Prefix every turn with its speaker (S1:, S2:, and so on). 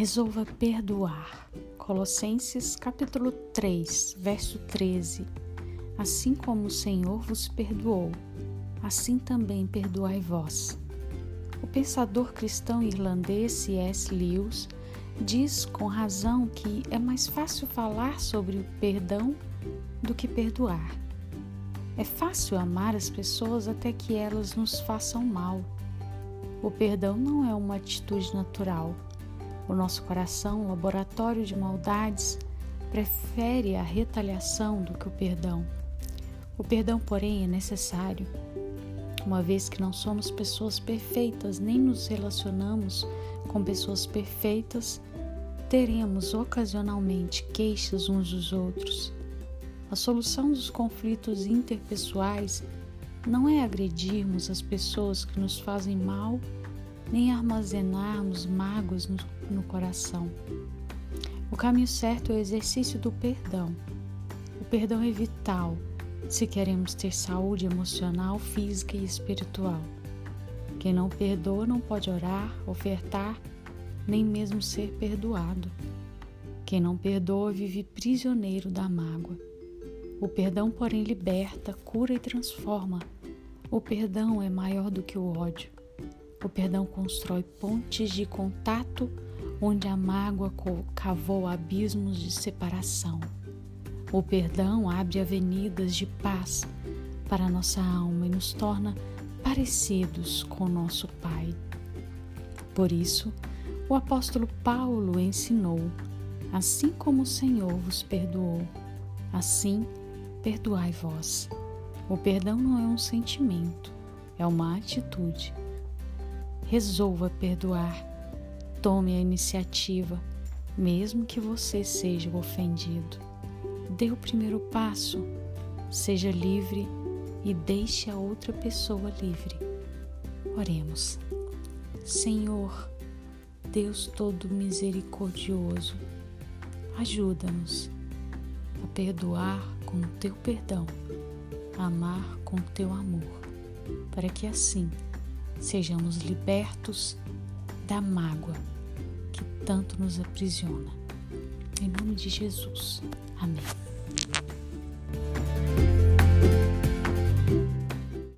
S1: Resolva perdoar. Colossenses capítulo 3, verso 13. Assim como o Senhor vos perdoou, assim também perdoai vós. O pensador cristão irlandês C.S. Lewis diz com razão que é mais fácil falar sobre o perdão do que perdoar. É fácil amar as pessoas até que elas nos façam mal. O perdão não é uma atitude natural o nosso coração, laboratório de maldades, prefere a retaliação do que o perdão. O perdão, porém, é necessário. Uma vez que não somos pessoas perfeitas, nem nos relacionamos com pessoas perfeitas, teremos ocasionalmente queixas uns dos outros. A solução dos conflitos interpessoais não é agredirmos as pessoas que nos fazem mal nem armazenarmos mágoas no, no coração. O caminho certo é o exercício do perdão. O perdão é vital se queremos ter saúde emocional, física e espiritual. Quem não perdoa não pode orar, ofertar, nem mesmo ser perdoado. Quem não perdoa vive prisioneiro da mágoa. O perdão, porém, liberta, cura e transforma. O perdão é maior do que o ódio. O perdão constrói pontes de contato onde a mágoa cavou abismos de separação. O perdão abre avenidas de paz para nossa alma e nos torna parecidos com nosso Pai. Por isso, o apóstolo Paulo ensinou: assim como o Senhor vos perdoou, assim perdoai vós. O perdão não é um sentimento, é uma atitude resolva perdoar. Tome a iniciativa, mesmo que você seja o ofendido. Dê o primeiro passo, seja livre e deixe a outra pessoa livre. Oremos. Senhor, Deus todo misericordioso, ajuda-nos a perdoar com o teu perdão, a amar com o teu amor, para que assim sejamos libertos da mágoa que tanto nos aprisiona. Em nome de Jesus. Amém.